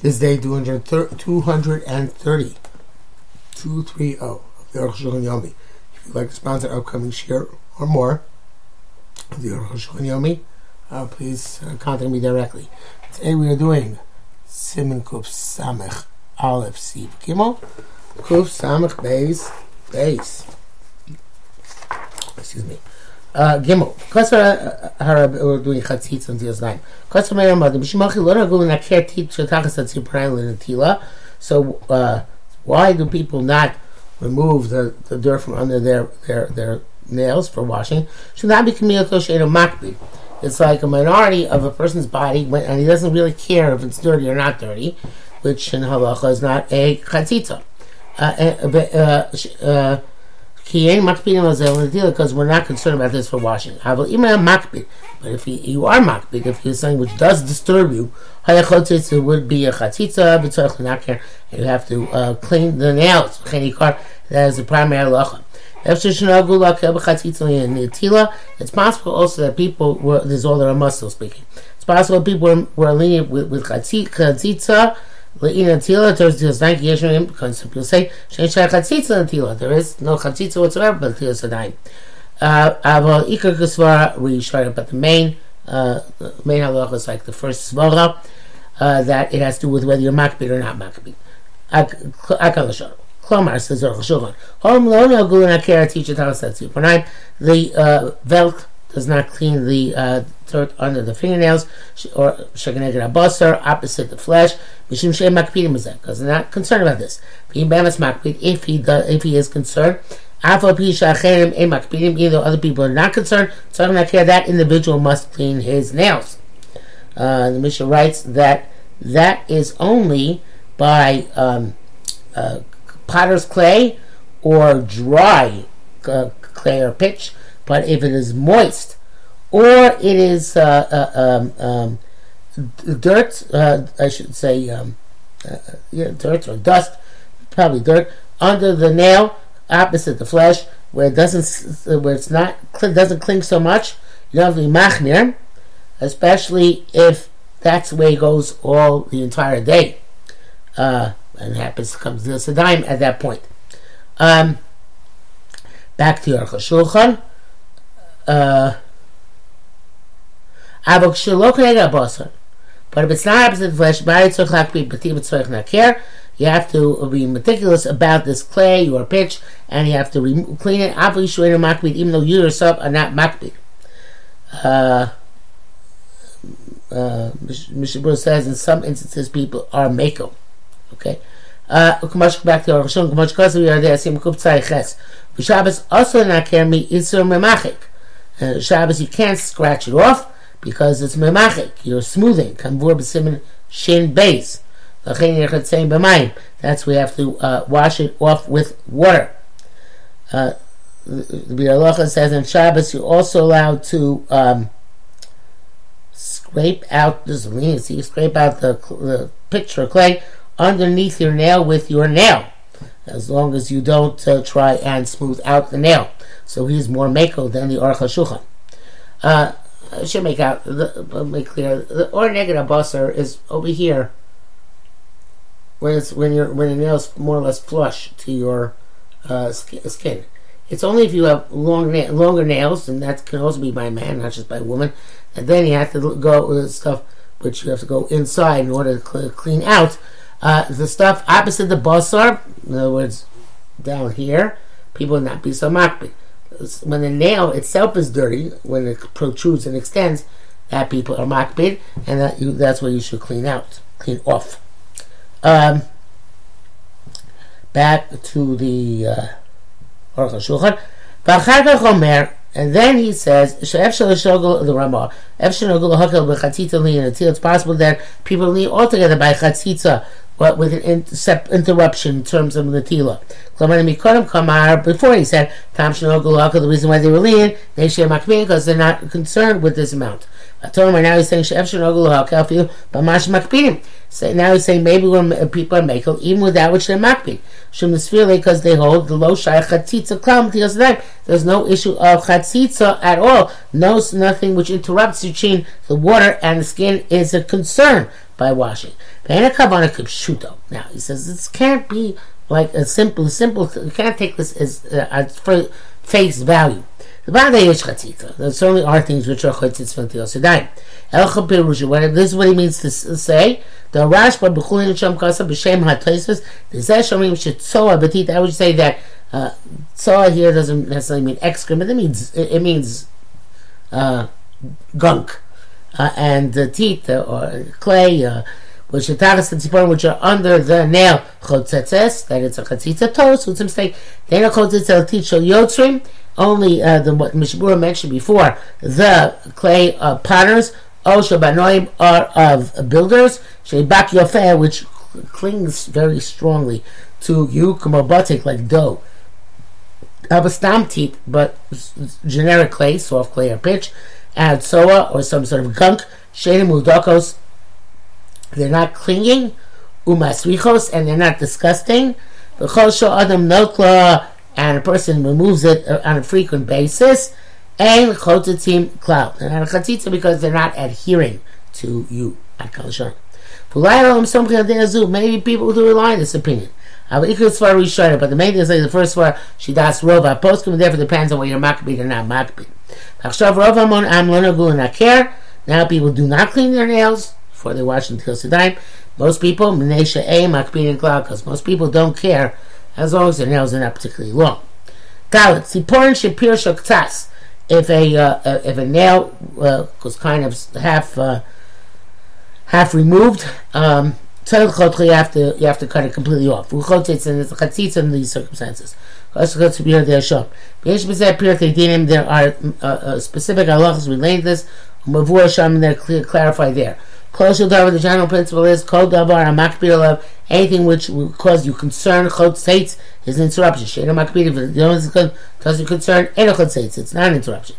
This day 230, 230 230 of the Aruch Yomi. If you'd like to sponsor upcoming share or more of the Aruch Yomi, uh, please uh, contact me directly. Today we are doing Simon Kuf Samech Aleph Siv Gimel Kuf Samech Beis Beis. Excuse me. Uh, Gimel. Kasar Harab we're doing Chatzitz until nine. Kasar Meir Mother B'Shemachi Lo Ragul Naker Tit Shetachas Atzir Pranil Natila. So uh, why do people not remove the, the dirt from under their their their nails for washing? Should not be Kamiyato Sheda Makbi. It's like a minority of a person's body, and he doesn't really care if it's dirty or not dirty, which in halacha is not a chatzitza. Uh, uh, uh, because we're not concerned about this for washing. But if you, you are makbid, if you're something which does disturb you, it would be a chatzitza, you have to uh, clean the nails. That is the primary halacha. It's possible also that people were, this is all the Ramah still speaking. It's possible people were, were lenient with, with Le'ina tila, there's just nine yeshim, because people say, shein chatzitza tila. There is no chatzitza whatsoever, but tila sadaim. Uh, Aval ikar kasvara, we started about the main, uh, main halacha is like the first svara, uh, that it has to do with whether you're makbid or not makbid. Akal lashon. Klomar says Aruch Shulchan. Hom lo no gulin akera teacher talasatzi. The uh, velk does not clean the uh, dirt under the fingernails, or shaganeged abasar, opposite the flesh, mishum shem makpidim because they're not concerned about this. If he does, if he is concerned, even though other people are not concerned, so I'm not care that individual must clean his nails. Uh, the Mishnah writes that that is only by um, uh, potter's clay or dry uh, clay or pitch, but if it is moist or it is uh, uh, um, um, dirt, uh, I should say, um, uh, yeah, dirt or dust, probably dirt, under the nail, opposite the flesh, where it doesn't, where it's not, doesn't cling so much, you don't have to be machmir, especially if that's the way it goes all the entire day. Uh, and happens comes to the dime at that point. Um, back to your Shulchan. Uh, but if it's not opposite flesh, you have to be meticulous about this clay or pitch, and you have to remo- clean it. Even though you yourself are not makbid. Uh, uh, Mishabur says in some instances people are mako. Okay. Uh, back to our Rishon, Kumash Kasa, we are there, Sim Kup Tzai Ches. Shabbos also not care me, Isur Memachik. Uh, Shabbos, you can't scratch it off because it's Memachik. You're smoothing. Kamvur B'Simin Shin Beis. That's we have to uh, wash it off with water. Uh, the Biur Halacha says in Shabbos you're also allowed to um, scrape out the this leniency, scrape out the, the picture clay underneath your nail with your nail, as long as you don't uh, try and smooth out the nail. So he's more mako than the Aruch HaShulchan. Uh, I should make out make clear the or negative basar is over here when it's when your when your nails more or less flush to your uh, skin. It's only if you have long na- longer nails, and that can also be by man, not just by woman. And then you have to go with stuff which you have to go inside in order to cl- clean out uh, the stuff opposite the basar. In other words, down here, people would not be so makbid. When the nail itself is dirty, when it protrudes and extends, that people are makbid, and that you, that's what you should clean out, clean off. Um, back to the uh, Aruch HaShulchan. And then he says, the Ramah, it's possible that people need altogether by chatzitza with an interruption in terms of the tila. Before he said, the reason why they were lean, they share because they're not concerned with this amount. Now he's saying, so now he's saying maybe when people are makel even without which they're makbid. Shem because they hold the low shai chatzitza There's no issue of chatzitza at all. No, nothing which interrupts between the water and the skin is a concern. By washing. Now he says this can't be like a simple, simple. You can't take this as uh, face value. There certainly are things which are chaytzitz from Yadayim. This is what he means to say. The Rashba b'chulin sham kasa b'shem ha-toisvus. The zeh shomim shetzoa betit. I would say that uh, here doesn't necessarily mean excrement. It means it, means uh, gunk uh, and uh, teeth or clay. Uh, which are are under the nail chotzetzes, that it's a chatzitza toes, who's a mistake. Then a chotzitza teach yotzrim, only uh, the what Mishmura mentioned before, the clay uh, potters, Shabanoim are of builders, Shebak Yofeh, which clings very strongly to you, batik, like dough. Have a stam teeth, but generic clay, soft clay or pitch, add soa or some sort of gunk, Udokos, they're not clinging, umasrichos, and they're not disgusting. V'chol adam notla, and a person removes it uh, on a frequent basis. And chotetzim cloud. They're not a chatzitza because they're not adhering to you. Maybe people do rely on this opinion. But the main thing is like the first one, she does rova postum, therefore depends on whether you're makbid or not makbid. Now people do not clean their nails before they wash until Sedayim. Most people, Menesha A, Makbid and because most people don't care as long as their nails are not particularly long. Dalit, Siporin Shapir Shoktas. If a uh, if a nail uh, was kind of half uh, half removed, um, you have to you have to cut it completely off. And it's in these circumstances. There are uh, uh, specific halachas related to this. Mavur Sham, they're clear, clarified there. Kosher Davar, the general principle is Kol Davar Amakbir anything which will cause you concern, Chod Seitz, is an interruption. Shena Makbir, if it doesn't concern, Eno Chod Seitz, it's not an interruption.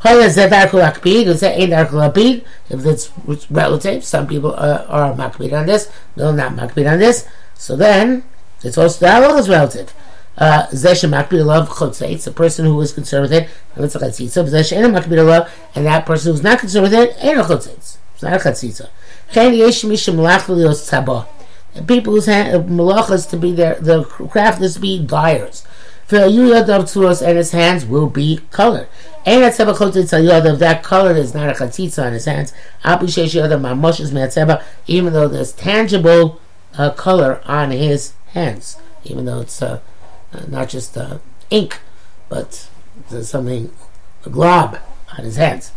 Hoya Zedar Kul Akbid, that ain't Arkul Akbid, if it's relative, some people are, are Makbid on this, no, not Makbid on this, so then, it's also the halachas relative. Zesh Makbid Alav Chod the person who is concerned with it, it's a Chatzitza, Zesh Eno Makbid Alav, and that person who's not concerned with it, Eno Chod Seitz. It's not a chatzitza. Chen yesh mishim lios tzaba. People whose malachas to be their the craft is to be dyers. For yadav tzuros and his hands will be colored. That tzeba chotzitza yadav that color is not a chatzitza on his hands. Api shesh yadav mamoshes me'atzeba even though there's tangible uh, color on his hands, even though it's uh, uh, not just uh, ink, but something a glob on his hands.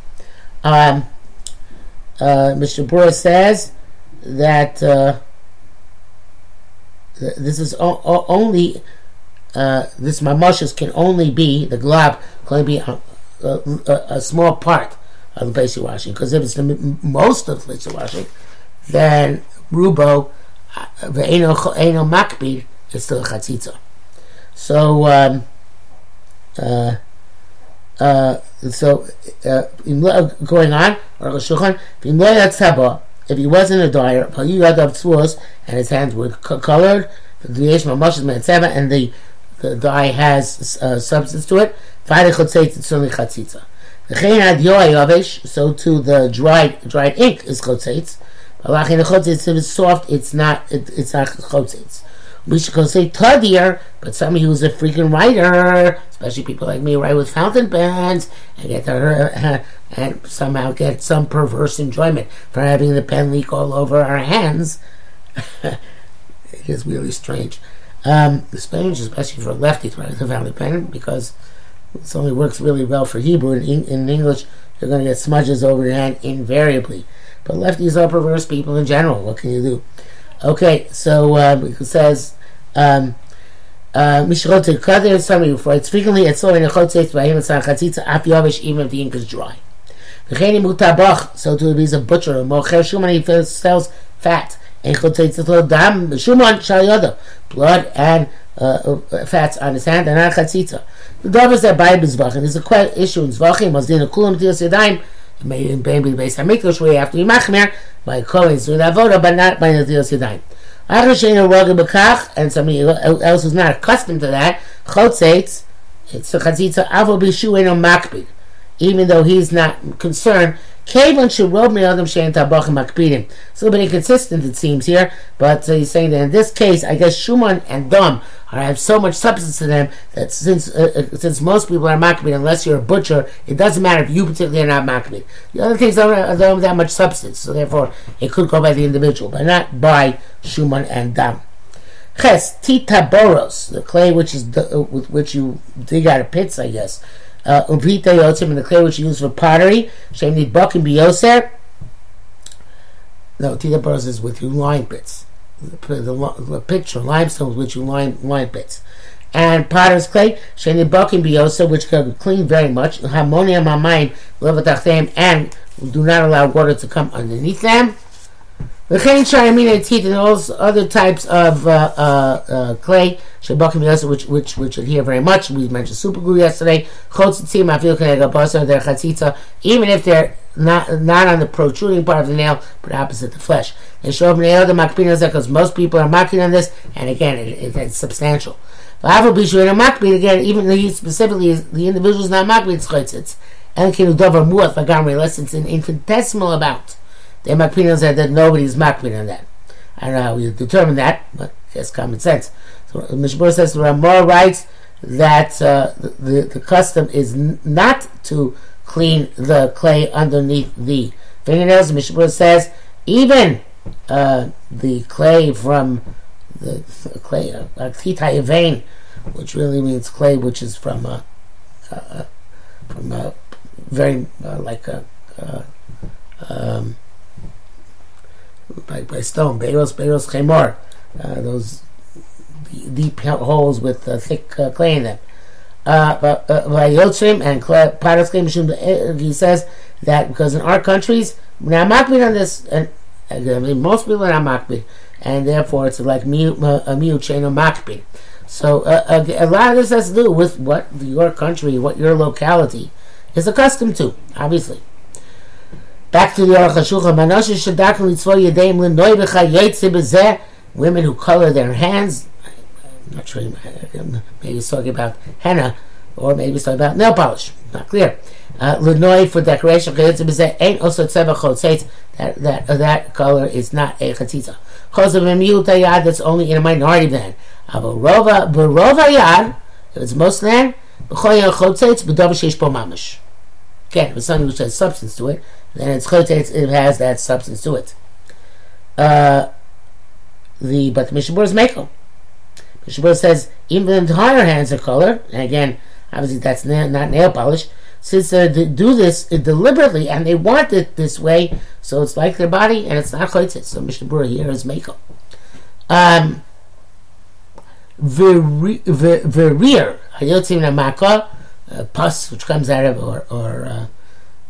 Um, uh, Mr. Bura says that uh, this is o- o- only uh, this mamashas can only be the glob can only be a, a, a, small part of the basic washing because if it's the most of the basic washing, then rubo the eno makbid is still a chatzitza. So. Um, uh, uh, so uh, going on, if he wasn't a dyer, and his hands were colored, and the the dye has uh, substance to it. So to the dried dried ink is chotzeitz. But if it's soft, it's not it, it's not chotzeitz we should go say Tadir, but somebody who's a freaking writer, especially people like me, who write with fountain pens and get their, uh, and somehow get some perverse enjoyment for having the pen leak all over our hands. it is really strange. Um, strange, especially for write with a fountain pen, because it only works really well for Hebrew. In, in English, you're going to get smudges over your hand invariably. But lefties are perverse people in general. What can you do? Okay, so um, it says um, uh, Mishrote Kadir summary before it's frequently it's so in a chotzeitz by him san chatzitza af yavish even if the ink is dry. V'cheni mutabach so to be a butcher or mocher shuman he sells fat and chotzeitz dam shuman shal blood and uh, uh, fats on his hand and not chatzitza. The davos that by bezvachim is a issue in zvachim was din a kulam tilas yadayim in baby base hamikdash way after yimachmer by kohen doing that voda but not by tilas yadayim and somebody else who's not accustomed to that, chotzeitz, it's a chatzitza avo b'shu eno makbid. Even though he's not concerned, Kevin Shirov Me'adam Shein Tabachim Makpidim. It's a little bit inconsistent, it seems here, but uh, he's saying that in this case, I guess Shuman and Dom have so much substance to them that since uh, uh, since most people are Makpid, unless you're a butcher, it doesn't matter if you particularly are not Makpid. The other things don't, don't have that much substance, so therefore it could go by the individual, but not by Shuman and Dom. Ches, tita boros, the clay which is uh, with which you dig out of pits, I guess. Umpita uh, yotzim, and the clay which you use for pottery. Shem buck and biyoser. No, tita boros is with you line pits. The, the, the picture, limestone with which you line, line pits. And potter's clay, Shem buck and biyoser, which can clean very much. Harmonia my mind, and do not allow water to come underneath them. The chain sharamina teeth and all other types of uh, uh, uh, clay shabakim which which which adhere very much. We mentioned super glue yesterday. Even if they're not not on the protruding part of the nail, but opposite the flesh. They show nail the makpinas because most people are making on this, and again, it, it, it's substantial. Again, even he specifically the individual is not makpid chotzitz, and kinu dover muat unless it's an infinitesimal amount. They makpid said that nobody's on that. I don't know how you determine that, but it's common sense. So Mishmur says the Ramah writes that uh, the, the custom is not to clean the clay underneath the fingernails. Mishmur says even uh, the clay from the, the clay, uh, vein, which really means clay, which is from a, uh, from a very uh, like a um, by, by stone, Beros, Beros Chemor, uh, those deep holes with uh, thick uh, clay in them. Uh, by Yotzrim and Paras uh, he says that because in our countries, we're not on this, and I mean, most people are not makbid, and therefore it's like a mute chain of makbid. So uh, a lot of this has to do with what your country, what your locality is accustomed to, obviously. Back to the Aruch HaShulchan. Yedeim. Women who color their hands. I'm not sure. Maybe he's talking about henna, or maybe he's talking about nail polish. Not clear. Uh, for decoration. Yetze B'zeh ain't also tzeva chotzeitz. That that uh, that color is not a chatzitza. Chosav Memiut Yad. That's only in a minority of the hand. Avarova Barova Yad. If it's most. B'davar sheish po mamash. Again, it's something which has substance to it then it's chotetz, it has that substance to it. Uh, the but the Mishabur is Meko. Mishabur says even the entire hands are color, and again, obviously that's na- not nail polish. Since they do this deliberately and they want it this way, so it's like their body and it's not chotetz. So Mishabur here is Meko. Um, Verir, Hayotzim Namaka, pus which comes out of, or, or uh,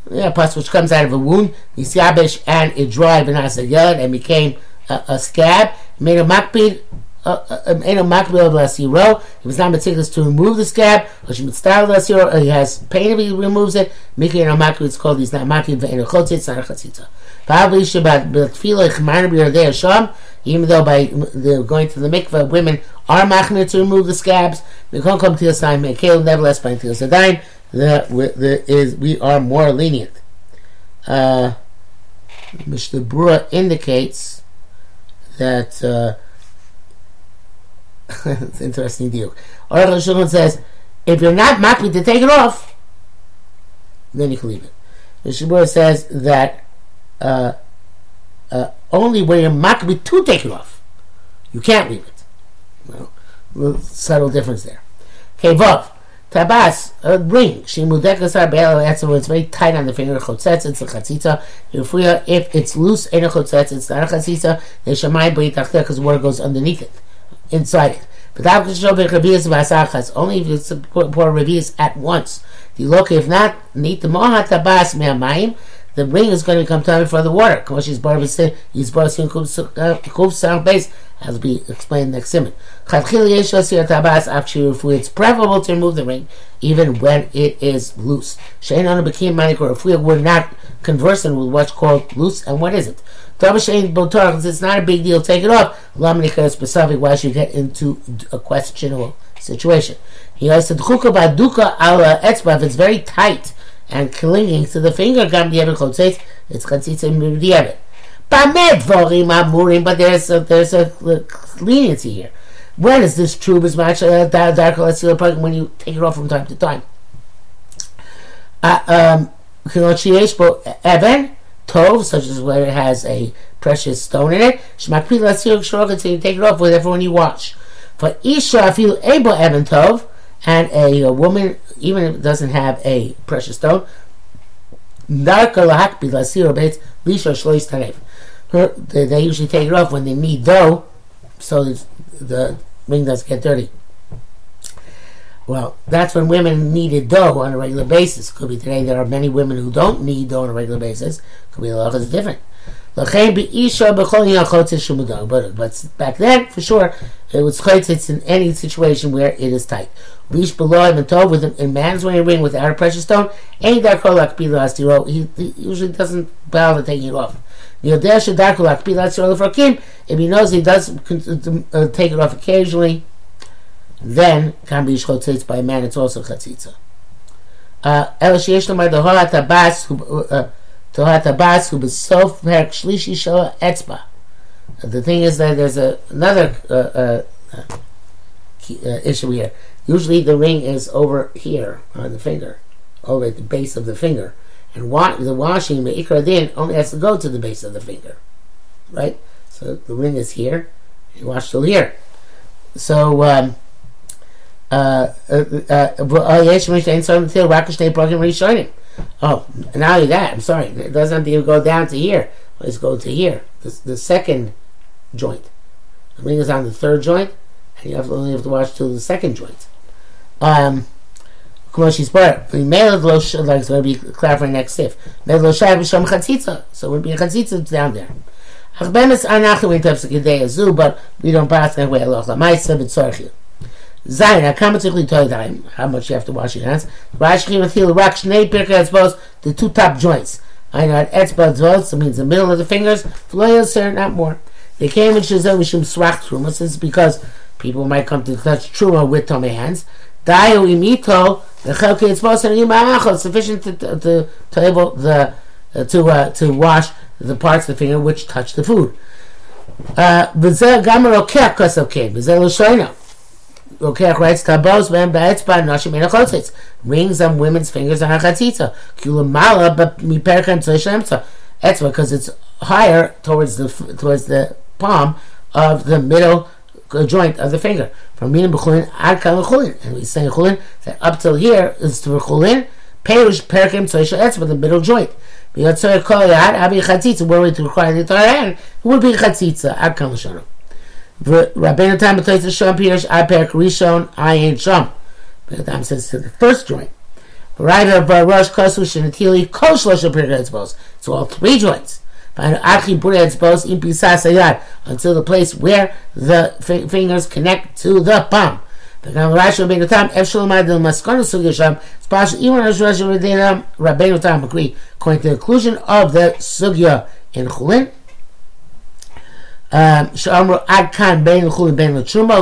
yeah, pus which comes out of a wound, Yisyabish, and it dried and has a yod and became a, a scab, made a makbid, uh, uh, uh, made a makbid of lasiro. He was not meticulous to remove the scab, which mitzvah lasiro. He has pain if he removes it. Making a makbid, it's called. He's not makbid not a chatzitza. Probably shabbat b'tfilah chmarna b'yardei Hashem. Even though by going to the mikveh, women are machmir to remove the scabs. They can't come to the sign. Nevertheless, by the That is we are more lenient. Uh, Mr. Brewer indicates that uh, it's interesting deal. Aruch Shulchan says, if you're not makbid to take it off, then you can leave it. Mr. Brewer says that uh, uh, only when you're makbid to take it off, you can't leave it. Well, subtle difference there. Okay, Vav. Tabas, a ring. She Shimudekas arbel. That's when it's very tight on the finger. Chotzetz, it's a chatzitza. If it's loose, ain't a chotzetz. It's not a chatzitza. They shamay b'yitachta because water goes underneath it, inside it. But that was only if you pour revius at once. Look, if not, need the mohat tabas me'amayim. The ring is going to become time for the water. Koshi's bar he's bar kuf sound base as we explained next simon. It's preferable to remove the ring even when it is loose. If we were not conversant with what's called loose and what is it. It's not a big deal. Take it off. Why should you get into a questionable situation? He said, If it's very tight and clinging to the finger, gam di'evet chotzeitz, it's chatzitza di'evet. Bamed dvorim amurim, but there's a, there's a, leniency here. When is this true uh, dark when you take it off from time to time? Uh, um, Tov, such as where it has a precious stone in it, Shmakpi Latzir Shroga, so you take it off with everyone you watch. For Isha, feel able Evan Tov, and a, a, woman, even if it doesn't have a precious stone. They usually take it off when they need dough, so the ring doesn't get dirty. Well, that's when women needed dough on a regular basis. Could be today there are many women who don't need dough on a regular basis. Could be a lot of different. But, back then, for sure, it was chaytzitz in any situation where it is tight. Leash below him and tov with a man's wearing a ring without a precious stone. Ain't that kolak pilas He usually doesn't bother taking it off. If he knows he does uh, take it off occasionally, then can be chotzitz by a man. It's also chatzitza. Uh, El sheyesh lomar tohat habas uh, The thing is that there's a, another uh, uh, uh, issue here. Usually the ring is over here on the finger, over at the base of the finger. And wa- the washing, the ikra din, only has to go to the base of the finger. Right? So the ring is here, you wash till here. So, um, uh, uh, uh, Oh, not only that, I'm sorry, it doesn't even go down to here. Let's go to here, the, the second joint. The ring is on the third joint, and you have to, only have to watch till the second joint. Um, she's bar. The male lo like it's going to be clarifying next sif. Male lo shai b'sham chatzitza, so we'll be a chatzitza down there. Ach bemis anachim we tefsik idei azu, but we don't pass that way. Allah la ma'isa v'tzorchim. כמה צריך לטוע ידיים, how much you have to wash your hands, רשכי מתחיל רק שני פרקי אצבעות, the two top joints. I know אצבע אצבעות, it means the middle of the fingers, ולא יוצר, not more. They came in שזה משום סרח תרומה, it's because people might come to touch truma with tummy hands. Dayo imito the it's supposed to sufficient to to to able the uh, to uh, to wash the parts of the finger which touch the food. וזה גם רוקח כוסף כן, וזה לשונו. Rokeach writes tabos ben ba'etzba nashim in achotzitz rings on women's fingers are hachatzita kulamala but miperkan tzeshemtza etzba because it's higher towards the towards the palm of the middle uh, joint of the finger. From minim bechulin ad kan l'chulin and we say chulin that up till here is to chulin. Perush perkim tzeshel etzba the middle joint. B'yatzor kol yad abi chatzitza were we to require the entire hand it would be chatzitza. Ad kan l'shanah. Rabbeinu Tam b'toitza shom pirish ad perik rishon ayin shom. Rabbeinu Tam says to the first joint. Right of Rosh Kosu Shinatili Kol Shlosha Pirka It's all three joints until the place where the f- fingers connect to the palm. וגם רש"י רבינו תם, איפה שלמד למסקון הסוגיה שם, especially even as Rashi Rabbeinu Rabbeinu Tam agree, according to the conclusion of the sugya in Chulin, שאמרו עד כאן בין לחולין בין לתשומה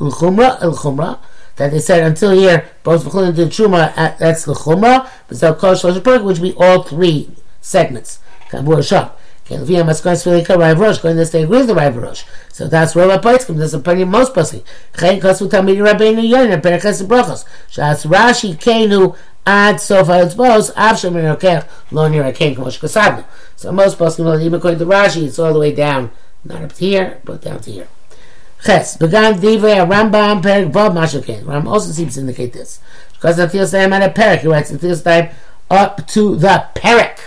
לחומרה, לחומרה, that they said until here, both Chulin and Truma, that's the Chumrah, but so Kol Shlosh which would be all three segments. Kabur Shah. Okay, Levi Maskos Filika Rav Rosh, going this day agree with the Rav Rosh. So that's where Rabbi Poitzkim, there's a pretty most pussy. Chen Kosu Tamid Rabbeinu Yonin, Perekas Brachos. Shas Rashi Kenu Sof HaEtzbos, Av Shemin Rokech, Lo Nira Ken Kmosh Kasadnu. So most poskim, even according to Rashi, it's all the way down, not up here, but down to here. Ches, began Divrei Rambam Perik Bob Mashakin. Ram also seems to indicate this. Because the Thios Time at a Perik, he writes the Thios Time up to the Perik.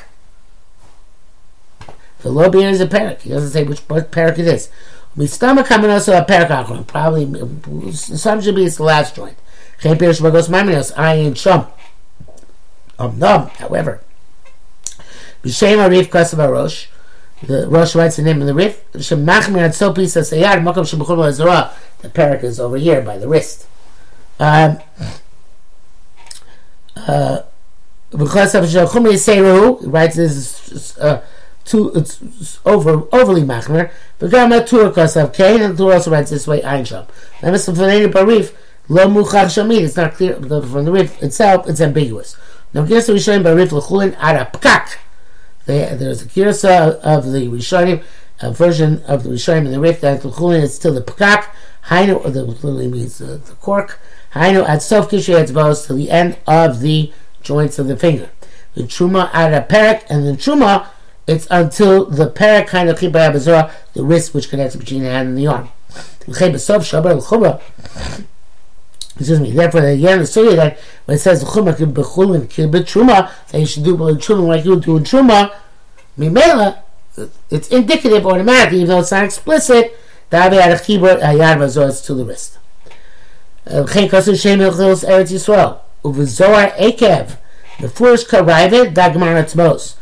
The low is a parak. He doesn't say which parak it is. Mistama coming also a parak achron. Probably mm, some should be it's the last joint. Chen pirish magos maiminos ayin shum. Num. However, b'shem arif kasav arosh. The Rosh writes the name of the rif. Shemachmir ad so pisa sayad makom shebechol ba'azorah. The parak is over here by the wrist. Um, uh, because of Shechumri Seru, writes this uh, too it's over overly machmer. The Gamma Turkos of Cain and the also writes this way Einsham. Now Mr. Fanani Barif, Lo Muchach Shamid, it's not clear from the Rif itself, it's ambiguous. Now, Girsa Rishonim Barif L'chulin Ara Pkak. There's a Girsa of the Rishonim, a version of the Rishonim in the Rif that L'chulin is still the Pkak. Hainu, the literally means the, cork. Hainu at Sof to the end of the joints of the finger. The Truma ara a Perak, and the Truma, it's until the Perak kind of the wrist which connects between the hand and the arm. Excuse me. Therefore, again, the story that when it says chumah bechulin kibbut truma, that you should do truma like you do in truma, mimela, it's indicative automatically, even though it's not explicit. That had a keyboard ayad vazor to the wrist. Chen kasu shem hilchos eretz Yisrael uvezoar ekev the first karivet dagmar atzmos.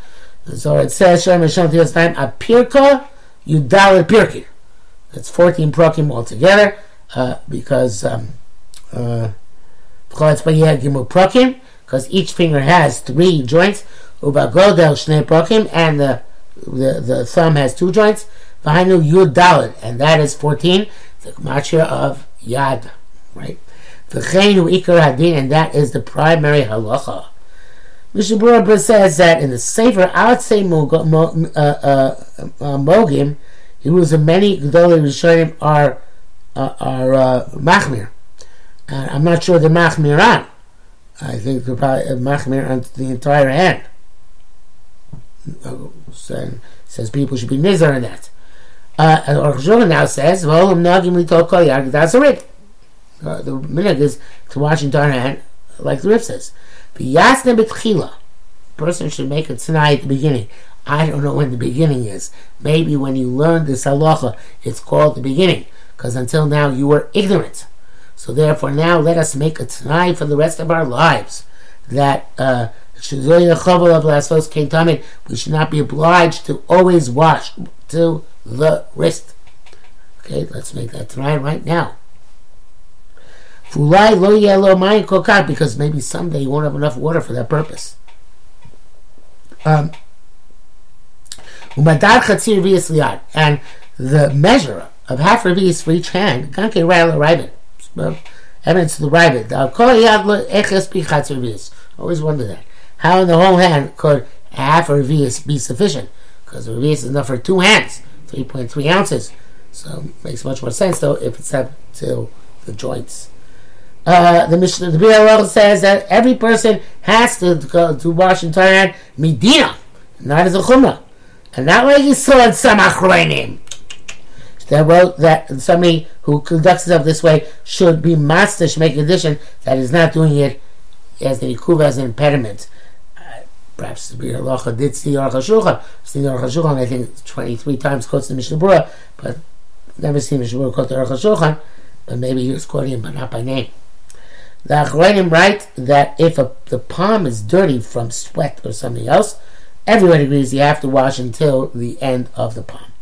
So it says Shem Hashem time apirka yudal pirki. That's fourteen prokim altogether uh, because. Um, because each finger has three joints, and the, the, the thumb has two joints. V'hainu yud dalad, and that is 14, the gematria of yad, right? V'cheinu ikar hadin, and that is the primary halacha. Mishabura says that in the Sefer Mogim, uh, uh, uh, Mogim, he was a many Gedolei Rishonim are, uh, are uh, Machmir. Uh, I'm not sure the Machmir on. I think probably uh, Machmir on the entire hand. Says people should be nizar in that. Uh, Or now says, "Well, nagim litol kol yag." That's a rib. Uh, the minhag is to the entire hand, like the rib says. V'yasne betchila. Person should make a tonight at the beginning. I don't know when the beginning is. Maybe when you learn this halacha, it's called the beginning, because until now you were ignorant. So therefore, now let us make a tonight for the rest of our lives that uh, we should not be obliged to always wash to the wrist. Okay, let's make that tonight right now. Because maybe someday you won't have enough water for that purpose. Um, and the measure of half revius for each hand, evidence to the rabbit. Always wonder that. How in the whole hand could half a revius be sufficient? Because the revius is enough for two hands, 3.3 ounces. So it makes much more sense though if it's up to the joints. Uh, the Mishnah, the BLL says that every person has to go to wash entire hand medina, not as a chumrah. And that way you saw in some achroinim that wrote that somebody who conducts himself this way should be master, make condition that is not doing it as the Nikuv as an impediment. Uh, perhaps the Allah did see Aruch HaShulchan. See Aruch HaShulchan, I think, 23 times quotes the Mishnah Berurah, but never seen Mishnah Berurah quote the Aruch HaShulchan, but maybe he was quoting him, but not by name. The Achronim write that if a, the palm is dirty from sweat or something else, everyone agrees you have to wash until the end of the palm.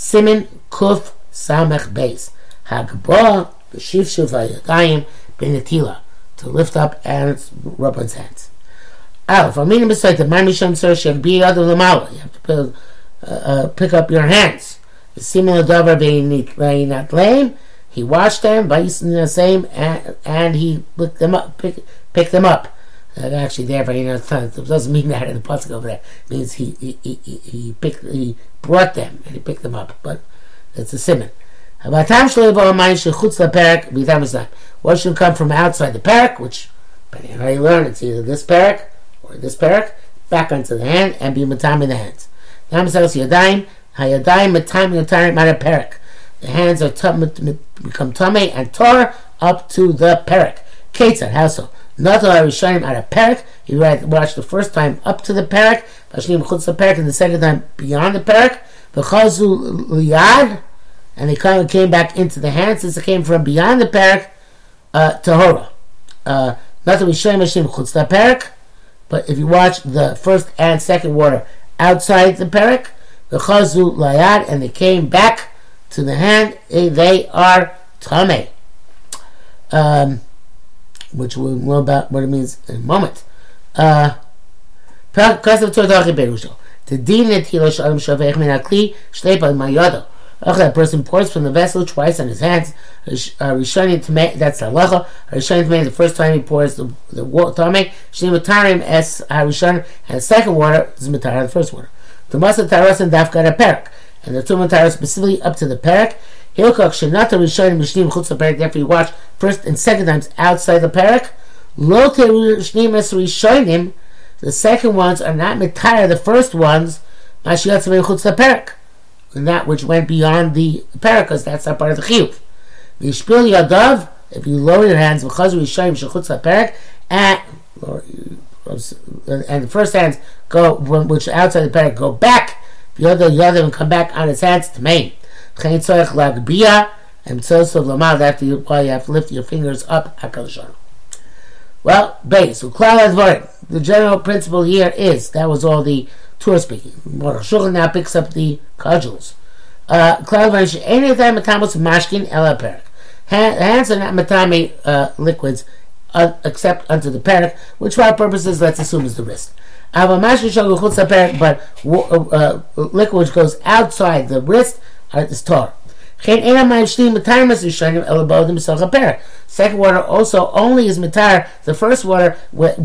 Simin Kuf Samech Beis. Hagba B'shivshuv HaYadayim B'netila. To lift up and rub one's hands. Aleph. Aminim beside the Mamisham Sir Shagbi Yadu Lamala. You have to pick, uh, uh, pick up your hands. The Simin Adavar B'nat Lame. He washed them by using the same, and, and he picked them up. Pick, picked them up. That actually there, but it doesn't mean that in the pasuk over there. It means he he, he he picked he brought them and he picked them up. But it's a simon. What should come from outside the parak, which, depending on how you learn, it's either this parak or this parak, back onto the hand and be matami the hands. The hands are become tame and tor up to the parak. Ketzad, how so? Not that I Rishonim at a parak. He watched the first time up to the parak, Vashlim chutz the parak, and the second time beyond the parak. V'chazu liyad, and they kind of came back into the hand since it came from beyond the parak uh, to Hora. Uh, not that Rishonim Hashim chutz the parak, but if you watch the first and second water outside the parak, v'chazu liyad, and they came back to the hand, eh, they are tame. Um, which we'll know about what it means in a moment. Uh. Okay, a person pours from the vessel twice on his hands. Rishonim to make that's halacha. Rishonim make the first time he pours the the water tame. Shnim matarim es harishonim, and the second water is matar the first water. The masa taras and dafka perak, and the two mataras specifically up to the perak. Hilkach shenata rishonim mishnim chutz the perak. Therefore, you watch first and second times outside the perak. Lo shnim es rishonim. The second ones are not matar the first ones. Mashiach chutz the perak and that which went beyond the because that's not part of the chiyuv. V'yishpil yadav, if you lower your hands, because we show him shechutz perak, and the first hands go, which outside the parak, go back. The other, the other, and come back on his hands to main. Chen tzorich lagbia, and so so lamal. After you, while you have to lift your fingers up, hakalashon. Well, base. So The general principle here is that was all the Torah speaking. Baruch Shulchan now picks up the cudgels. Uh, anytime matamos mashkin ela perak. Hands are not matame uh, liquids uh, except unto the perak, which for our purposes, let's assume is the wrist. But uh, uh, liquid which goes outside the wrist Second water also only is mitar the first water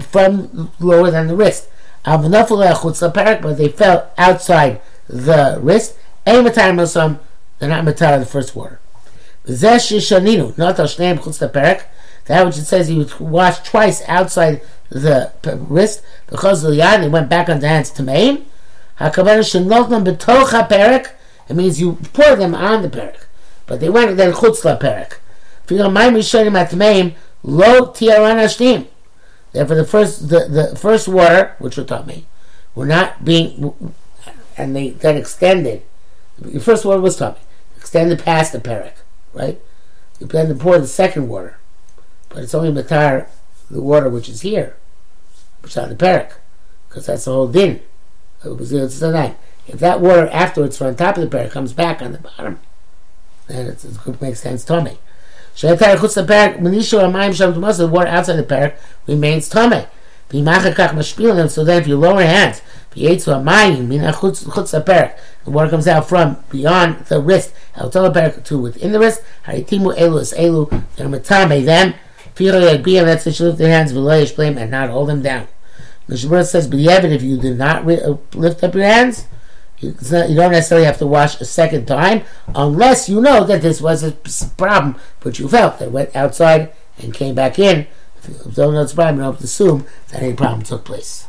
from lower than the wrist but they fell outside the wrist. They're not matar the first water. That which it says you wash twice outside the wrist because the yad they went back on the hands to main. It means you pour them on the perik, but they went then chutz la perik. Lo tiaran ashtim. Therefore, the first the, the first water, which were taught me, were not being, and they then extended. The first water was taught me, extended past the perik, right? You plan to pour the second water, but it's only matar the water which is here, which is on the perik, because that's the whole din. If that water afterwards from on top of the perik comes back on the bottom, then it makes sense. Chutz the water outside the parak remains mashpilim, so then if you lower your hands, the water comes out from beyond the wrist, to within the wrist, haritimu elu es elu, they're matame them, yagbiyam, that's the lift their hands, and not hold them down. Mishabur says, but if you did not uh, lift up your hands, not, you don't necessarily have to wash a second time unless you know that this was a problem which you felt that went outside and came back in. If you don't know it's a problem, you don't have to assume that any problem took place.